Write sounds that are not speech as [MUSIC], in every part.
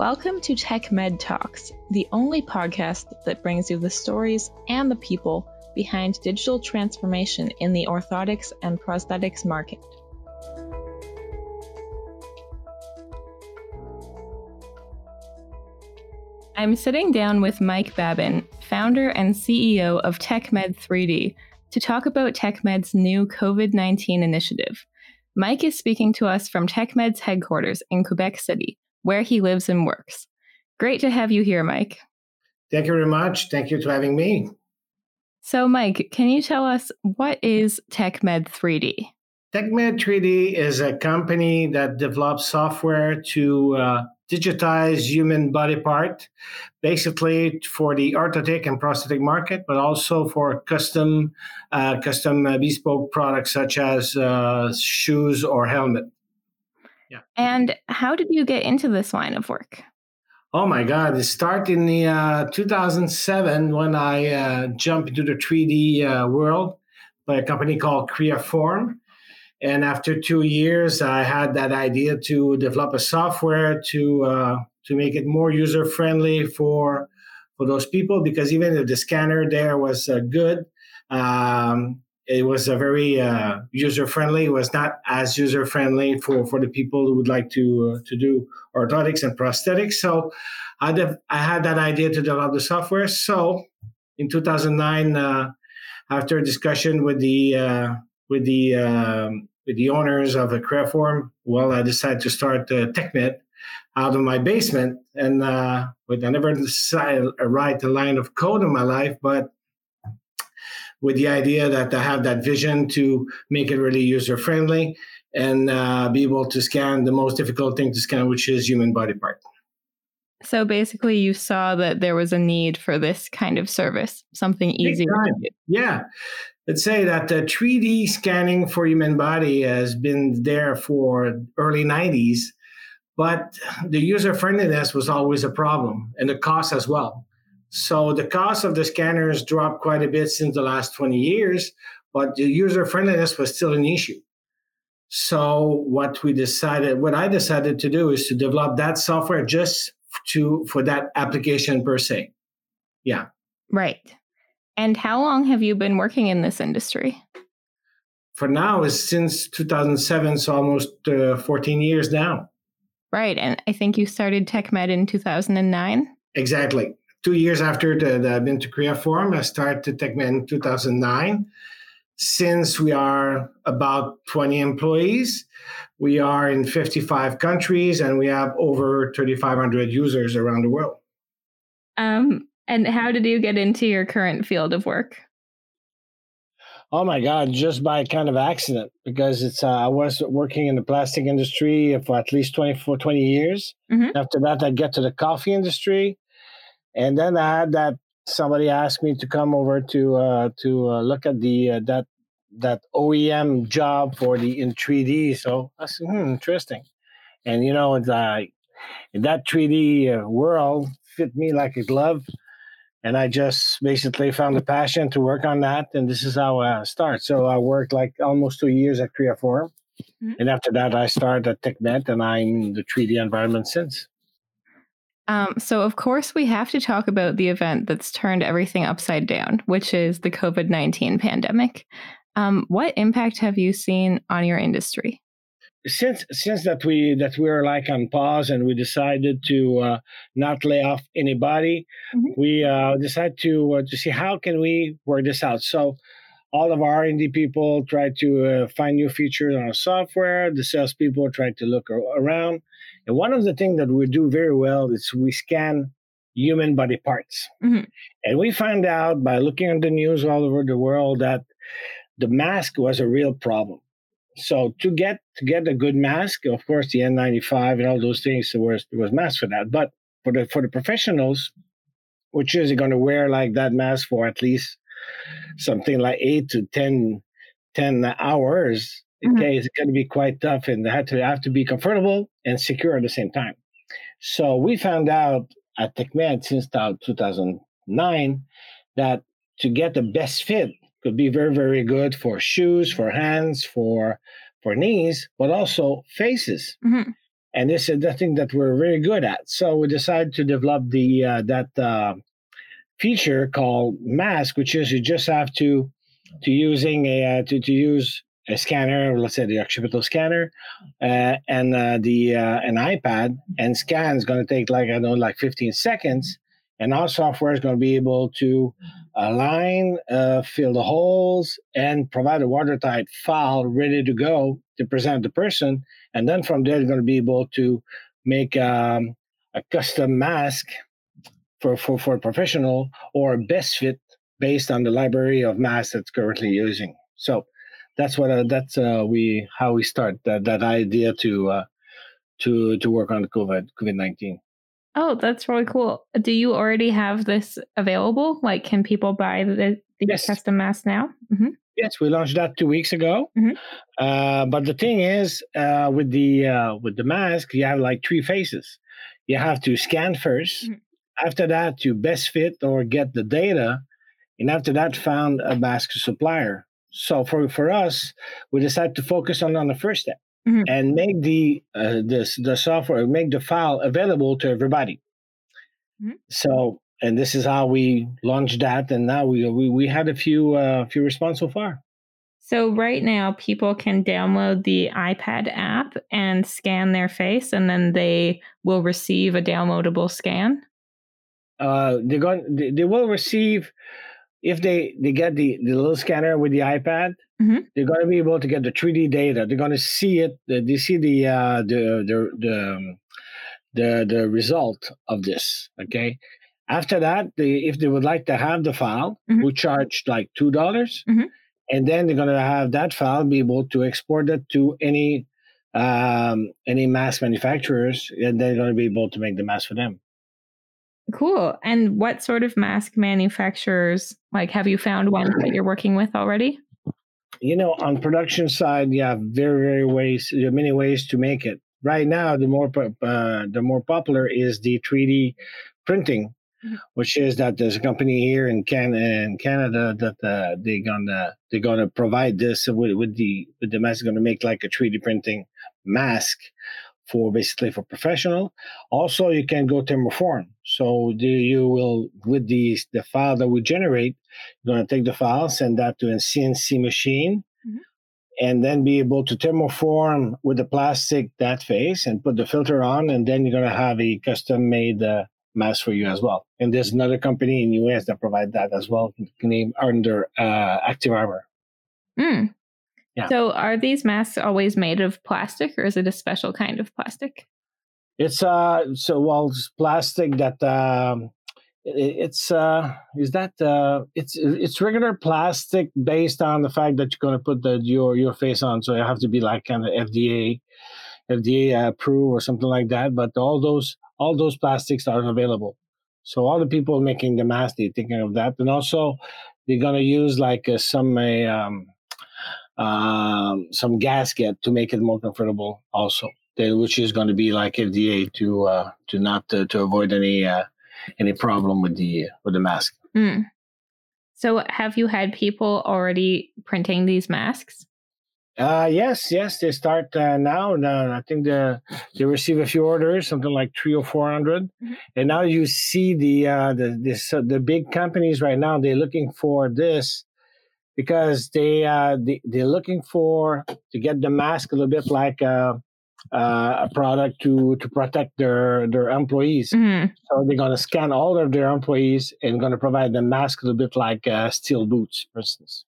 Welcome to Tech Med Talks, the only podcast that brings you the stories and the people behind digital transformation in the orthotics and prosthetics market. I'm sitting down with Mike Babin, founder and CEO of TechMed 3D, to talk about TechMed's new COVID 19 initiative. Mike is speaking to us from TechMed's headquarters in Quebec City, where he lives and works. Great to have you here, Mike. Thank you very much. Thank you for having me. So, Mike, can you tell us what is TechMed 3D? TechMed 3D is a company that develops software to uh, digitize human body part, basically for the orthotic and prosthetic market, but also for custom, uh, custom uh, bespoke products such as uh, shoes or helmet. Yeah. And how did you get into this line of work? Oh my God! It started in the uh, 2007 when I uh, jumped into the 3D uh, world by a company called Creaform. And after two years, I had that idea to develop a software to uh, to make it more user friendly for for those people. Because even if the scanner there was uh, good, um, it was a very uh, user friendly. It was not as user friendly for, for the people who would like to uh, to do orthotics and prosthetics. So I de- I had that idea to develop the software. So in 2009, uh, after a discussion with the uh, with the um, with the owners of a Creaform, well, I decided to start uh, TechMed out of my basement. And uh, with I never write a line of code in my life, but with the idea that I have that vision to make it really user friendly and uh, be able to scan the most difficult thing to scan, which is human body part. So basically, you saw that there was a need for this kind of service, something easier. Yeah. Let's say that the 3D scanning for human body has been there for early 90s, but the user friendliness was always a problem and the cost as well. So the cost of the scanners dropped quite a bit since the last 20 years, but the user friendliness was still an issue. So what we decided, what I decided to do is to develop that software just to for that application per se. Yeah. Right. And how long have you been working in this industry? For now, is since 2007, so almost uh, 14 years now. Right, and I think you started TechMed in 2009. Exactly two years after the, the I've been to Creaform, I started TechMed in 2009. Since we are about 20 employees, we are in 55 countries and we have over 3,500 users around the world. Um, and how did you get into your current field of work? Oh my God, just by kind of accident because it's uh, I was working in the plastic industry for at least 24, 20 years. Mm-hmm. After that, I get to the coffee industry. And then I had that somebody asked me to come over to uh, to uh, look at the uh, that that OEM job for the in 3D. So I said, hmm, interesting. And you know, it's, uh, in that 3D uh, world fit me like a glove. And I just basically found a passion to work on that, and this is how I start. So I worked like almost two years at Creaform, mm-hmm. and after that I started at TechMed, and I'm in the 3D environment since. Um, so, of course, we have to talk about the event that's turned everything upside down, which is the COVID 19 pandemic. Um, what impact have you seen on your industry? Since since that we that we are like on pause and we decided to uh, not lay off anybody, mm-hmm. we uh, decided to uh, to see how can we work this out. So all of our R&D people try to uh, find new features on our software. The salespeople try to look around. And one of the things that we do very well is we scan human body parts. Mm-hmm. And we find out by looking at the news all over the world that the mask was a real problem. So to get to get a good mask, of course, the N95 and all those things, there was there was masks for that. But for the for the professionals, which is going to wear like that mask for at least something like eight to 10, 10 hours, mm-hmm. okay, it's going to be quite tough and they have to have to be comfortable and secure at the same time. So we found out at TechMed since 2009 that to get the best fit could be very, very good for shoes, for hands, for for knees, but also faces. Mm-hmm. and this is the thing that we're very good at. So we decided to develop the uh, that uh, feature called Mask, which is you just have to to using a uh, to to use a scanner, let's say the occipital scanner, uh, and uh, the uh, an iPad, and scan is going to take like I don't know, like 15 seconds, and our software is going to be able to align, uh, fill the holes, and provide a watertight file ready to go to present the person, and then from there, they're going to be able to make um, a custom mask for, for for professional or best fit based on the library of masks that's currently using. So that's what uh, that's uh, we how we start that that idea to uh, to to work on the COVID COVID nineteen. Oh, that's really cool. Do you already have this available? Like, can people buy the, the yes. custom mask now? Mm-hmm. Yes, we launched that two weeks ago. Mm-hmm. Uh, but the thing is, uh, with the uh, with the mask, you have like three phases. You have to scan 1st mm-hmm. After that, you best fit or get the data, and after that, found a mask supplier. So for for us, we decided to focus on on the first step mm-hmm. and make the uh, this the software make the file available to everybody. Mm-hmm. So and this is how we launched that, and now we we, we had a few uh, few response so far. So right now, people can download the iPad app and scan their face, and then they will receive a downloadable scan. Uh, they're going. They, they will receive if they they get the, the little scanner with the iPad, mm-hmm. they're going to be able to get the 3D data. They're going to see it. They see the uh, the the the, um, the the result of this. Okay. After that, they, if they would like to have the file, mm-hmm. we charge like two dollars, mm-hmm. and then they're going to have that file be able to export it to any um, any mask manufacturers, and they're going to be able to make the mask for them. Cool. And what sort of mask manufacturers, like, have you found one that you're working with already? You know, on production side, yeah, very, very ways. There are many ways to make it. Right now, the more uh, the more popular is the 3D printing, mm-hmm. which is that there's a company here in Can in Canada that uh, they're gonna they're gonna provide this with, with the with the mask. Going to make like a 3D printing mask for basically for professional. Also, you can go thermoform. So the, you will with the the file that we generate, you're gonna take the file, send that to a CNC machine, mm-hmm. and then be able to thermoform with the plastic that face and put the filter on, and then you're gonna have a custom made uh, mask for you as well. And there's another company in US that provide that as well, named under uh, ActivArmor. Mm. Yeah. So are these masks always made of plastic or is it a special kind of plastic? It's uh so well it's plastic that um it's uh is that uh it's it's regular plastic based on the fact that you're going to put the your your face on so you have to be like kind of FDA FDA approved or something like that but all those all those plastics are available so all the people making the mask they're thinking of that and also they're going to use like uh, some uh, um um, some gasket to make it more comfortable also which is going to be like FDA to uh, to not to, to avoid any uh, any problem with the with the mask. Mm. So, have you had people already printing these masks? Uh, yes, yes, they start uh, now. Now I think the, they receive a few orders, something like three or four hundred, mm-hmm. and now you see the uh, the this, uh, the big companies right now. They're looking for this because they uh, they they're looking for to get the mask a little bit like uh, uh, a product to to protect their their employees. Mm-hmm. So they're going to scan all of their employees and going to provide them mask a little bit like uh, steel boots, for instance.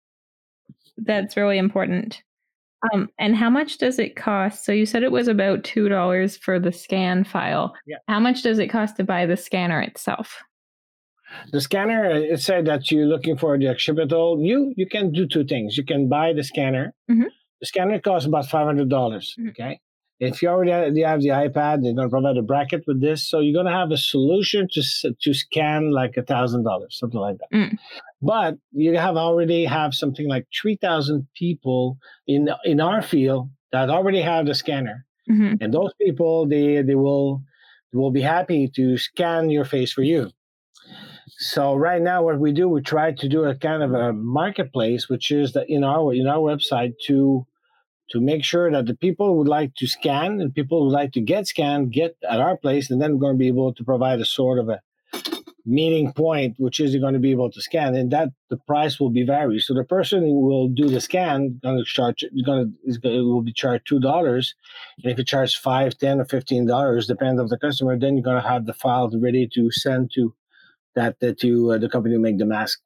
That's really important. Um, and how much does it cost? So you said it was about two dollars for the scan file. Yeah. How much does it cost to buy the scanner itself? The scanner, it said that you're looking for the occipital. You you can do two things. You can buy the scanner. Mm-hmm. The scanner costs about five hundred dollars. Mm-hmm. Okay. If you already have the iPad, they're going to provide a bracket with this, so you're going to have a solution to to scan like a thousand dollars, something like that. Mm. But you have already have something like three thousand people in in our field that already have the scanner, mm-hmm. and those people they they will will be happy to scan your face for you. So right now, what we do, we try to do a kind of a marketplace, which is that in our in our website to to make sure that the people would like to scan and people would like to get scanned get at our place, and then we're going to be able to provide a sort of a meeting point, which is you're going to be able to scan, and that the price will be varied. So the person who will do the scan going to charge going to is going to, will be charged two dollars, and if you charge five, ten, or fifteen dollars, depending on the customer, then you're going to have the file ready to send to that, that to uh, the company who make the mask.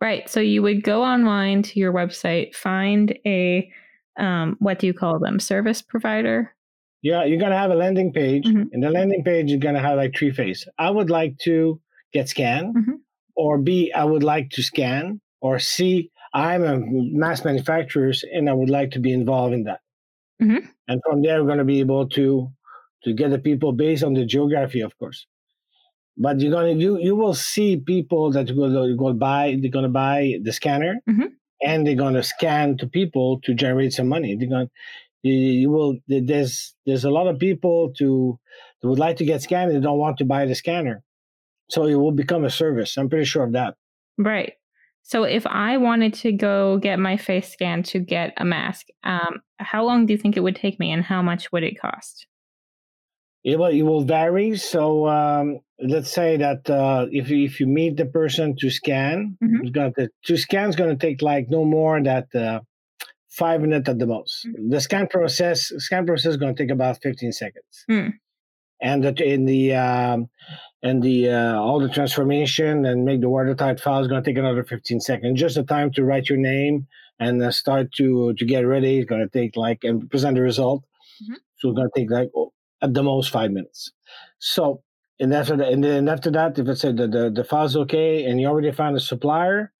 Right. So you would go online to your website, find a um, what do you call them? Service provider. Yeah, you're gonna have a landing page. Mm-hmm. In the landing page, you're gonna have like three phases. I would like to get scanned, mm-hmm. or B, I would like to scan, or C, I'm a mass manufacturer and I would like to be involved in that. Mm-hmm. And from there, we're gonna be able to to get the people based on the geography, of course. But you're gonna you you will see people that will go buy they're gonna buy the scanner mm-hmm. and they're gonna scan to people to generate some money. They're gonna you, you will there's there's a lot of people to that would like to get scanned and don't want to buy the scanner. So it will become a service. I'm pretty sure of that. Right. So if I wanted to go get my face scanned to get a mask, um, how long do you think it would take me, and how much would it cost? It will, it will vary. So um, let's say that uh, if you, if you meet the person to scan, mm-hmm. got the, to scan is going to take like no more than uh, five minutes at the most. Mm-hmm. The scan process scan process is going to take about fifteen seconds, mm. and that in the um, and the uh, all the transformation and make the watertight file is going to take another fifteen seconds. Just the time to write your name and uh, start to to get ready is going to take like and present the result. Mm-hmm. So it's going to take like at the most five minutes. So, and after that, and then after that, if it's said the, the, the file's okay and you already found a supplier,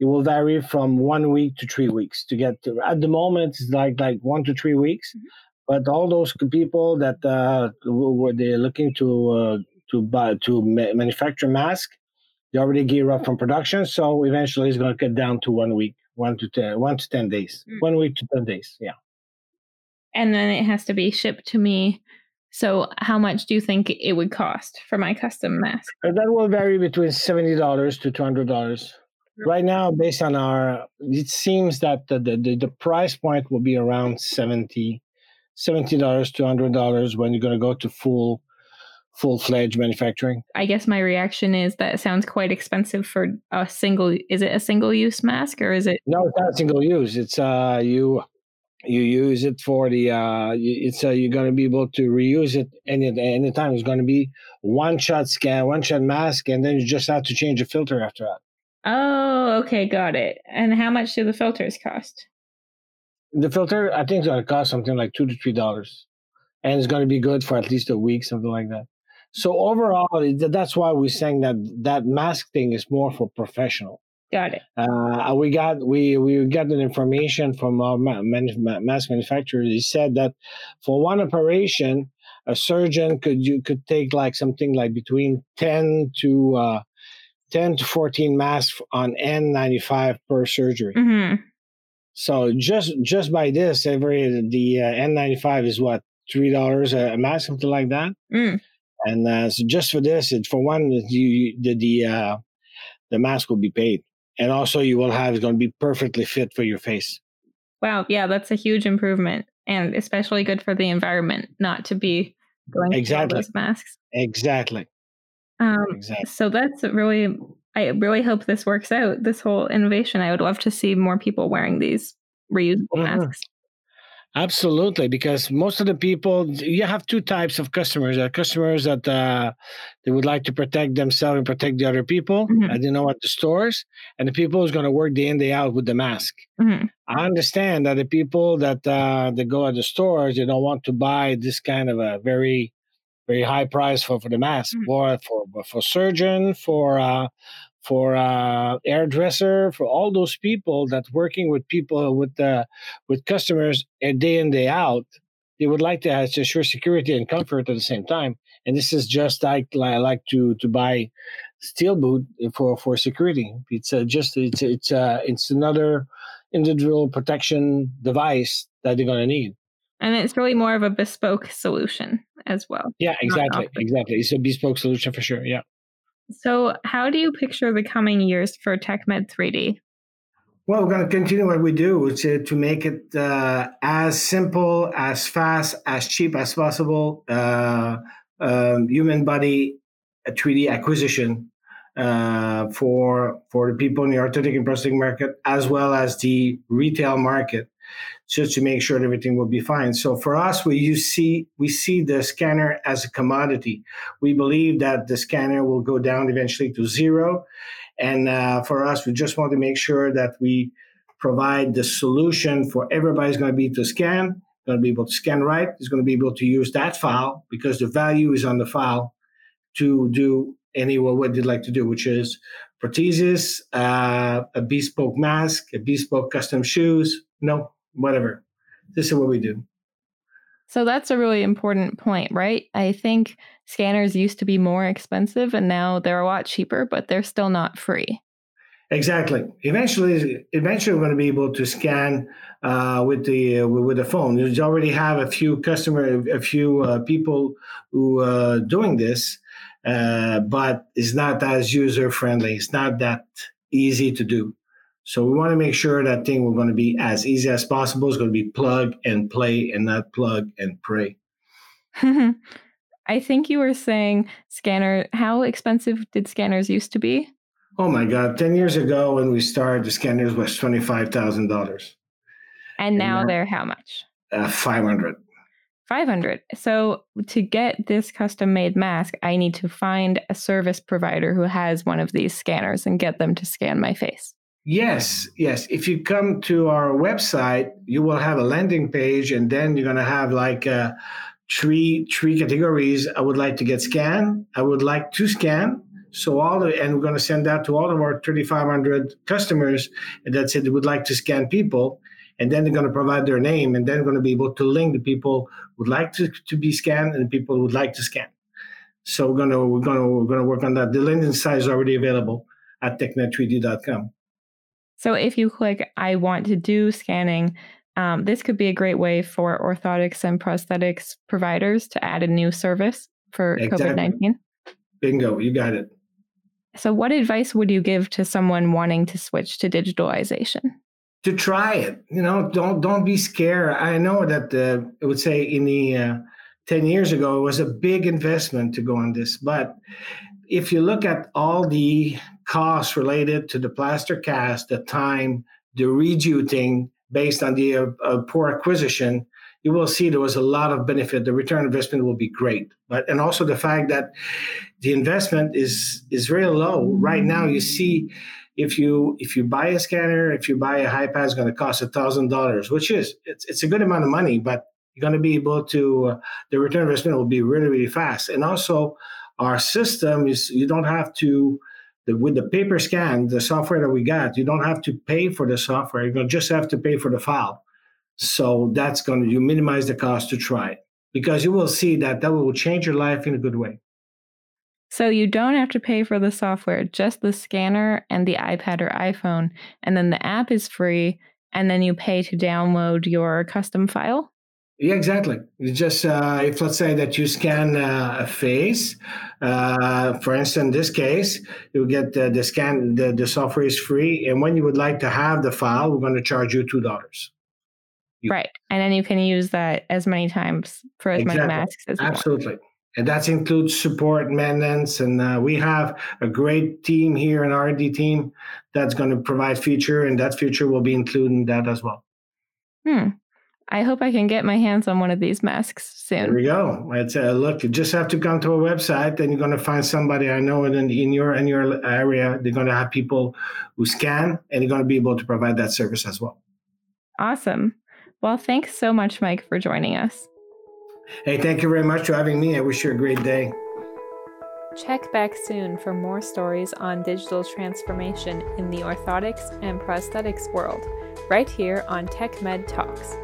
it will vary from one week to three weeks to get to. At the moment, it's like like one to three weeks. Mm-hmm. But all those people that uh, were they're looking to uh, to buy to ma- manufacture mask, they already gear up from production. So eventually, it's going to get down to one week, one to ten, one to ten days, mm-hmm. one week to ten days. Yeah. And then it has to be shipped to me so, how much do you think it would cost for my custom mask? Uh, that will vary between seventy dollars to two hundred dollars. Right now, based on our, it seems that the, the, the price point will be around 70 dollars to hundred dollars when you're going to go to full full fledged manufacturing. I guess my reaction is that sounds quite expensive for a single. Is it a single use mask or is it? No, it's not single use. It's uh you you use it for the uh it's uh, you're going to be able to reuse it any anytime it's going to be one shot scan one shot mask and then you just have to change the filter after that. Oh okay got it. And how much do the filters cost? The filter i think it's going to cost something like two to three dollars. And it's going to be good for at least a week something like that. So overall that's why we're saying that that mask thing is more for professional Got it. Uh, we got we we got the information from our mass manufacturer. He said that for one operation, a surgeon could you could take like something like between ten to uh, ten to fourteen masks on N95 per surgery. Mm-hmm. So just just by this, every the uh, N95 is what three dollars a mask, something like that. Mm. And uh, so just for this, it, for one, you the the uh, the mask will be paid and also you will have is going to be perfectly fit for your face. Wow, yeah, that's a huge improvement, and especially good for the environment not to be going exactly those masks. Exactly. Um, exactly. So that's really. I really hope this works out. This whole innovation. I would love to see more people wearing these reusable mm-hmm. masks. Absolutely, because most of the people you have two types of customers. There are customers that uh, they would like to protect themselves and protect the other people, mm-hmm. and you know at the stores, and the people who's going to work day in day out with the mask. Mm-hmm. I understand that the people that uh, that go at the stores they don't want to buy this kind of a very very high price for, for the mask, mm-hmm. for for for surgeon, for uh, for uh, hairdresser, for all those people that working with people with the with customers day in day out, they would like to assure security and comfort at the same time. And this is just like I like to to buy steel boot for for security. It's uh, just it's it's uh, it's another individual protection device that they're going to need. And it's really more of a bespoke solution as well. Yeah, exactly, exactly. It's a bespoke solution for sure. Yeah. So, how do you picture the coming years for TechMed 3D? Well, we're going to continue what we do to, to make it uh, as simple, as fast, as cheap as possible. Uh, um, human body 3D acquisition uh, for for the people in the orthotic and prosthetic market, as well as the retail market, just to make sure everything will be fine. So for us, we you see we see the scanner as a commodity. We believe that the scanner will go down eventually to zero, and uh, for us, we just want to make sure that we provide the solution for everybody's going to be to scan, going to be able to scan right, is going to be able to use that file because the value is on the file to do any what they'd like to do, which is prosthesis, uh, a bespoke mask, a bespoke custom shoes, no, whatever. This is what we do. So that's a really important point, right? I think scanners used to be more expensive and now they're a lot cheaper, but they're still not free. Exactly. Eventually, eventually, we're going to be able to scan uh, with the uh, with the phone. You already have a few customer, a few uh, people who are uh, doing this, uh, but it's not as user friendly. It's not that easy to do. So we want to make sure that thing we're going to be as easy as possible. It's going to be plug and play and not plug and pray. [LAUGHS] I think you were saying scanner. How expensive did scanners used to be? Oh my God! Ten years ago, when we started, the scanners was twenty five thousand dollars. And now they're how much? Uh, Five hundred. 500. So to get this custom made mask, I need to find a service provider who has one of these scanners and get them to scan my face. Yes, yes. If you come to our website, you will have a landing page, and then you're going to have like uh, three three categories. I would like to get scanned. I would like to scan. So all the and we're going to send that to all of our 3,500 customers that said they would like to scan people and then they're going to provide their name and then going to be able to link the people would like to, to be scanned and the people would like to scan so we're going to we're going to we're going to work on that the landing site is already available at techmed3d.com so if you click i want to do scanning um, this could be a great way for orthotics and prosthetics providers to add a new service for exactly. covid-19 bingo you got it so what advice would you give to someone wanting to switch to digitalization to try it. You know, don't don't be scared. I know that uh, I would say in the uh, ten years ago it was a big investment to go on this, but if you look at all the costs related to the plaster cast, the time, the rejuting based on the uh, uh, poor acquisition, you will see there was a lot of benefit. The return investment will be great, but and also the fact that the investment is is very low right now. You see if you if you buy a scanner, if you buy a iPad, it's going to cost a thousand dollars, which is it's it's a good amount of money, but you're going to be able to uh, the return investment will be really really fast, and also our system is you don't have to the, with the pay-per-scan, the software that we got, you don't have to pay for the software. To just have to pay for the file. So that's going to you minimize the cost to try it because you will see that that will change your life in a good way. So you don't have to pay for the software, just the scanner and the iPad or iPhone. And then the app is free. And then you pay to download your custom file. Yeah, exactly. You just, uh, if let's say that you scan uh, a face, uh, for instance, in this case, you get the, the scan, the, the software is free. And when you would like to have the file, we're going to charge you $2. right. And then you can use that as many times for as exactly. many masks as Absolutely and that includes support maintenance and uh, we have a great team here an r&d team that's going to provide feature and that feature will be including that as well hmm i hope i can get my hands on one of these masks soon there we go it's, uh, look you just have to come to a website and you're going to find somebody i know in, in your in your area they're going to have people who scan and you're going to be able to provide that service as well awesome well thanks so much mike for joining us Hey, thank you very much for having me. I wish you a great day. Check back soon for more stories on digital transformation in the orthotics and prosthetics world, right here on TechMed Talks.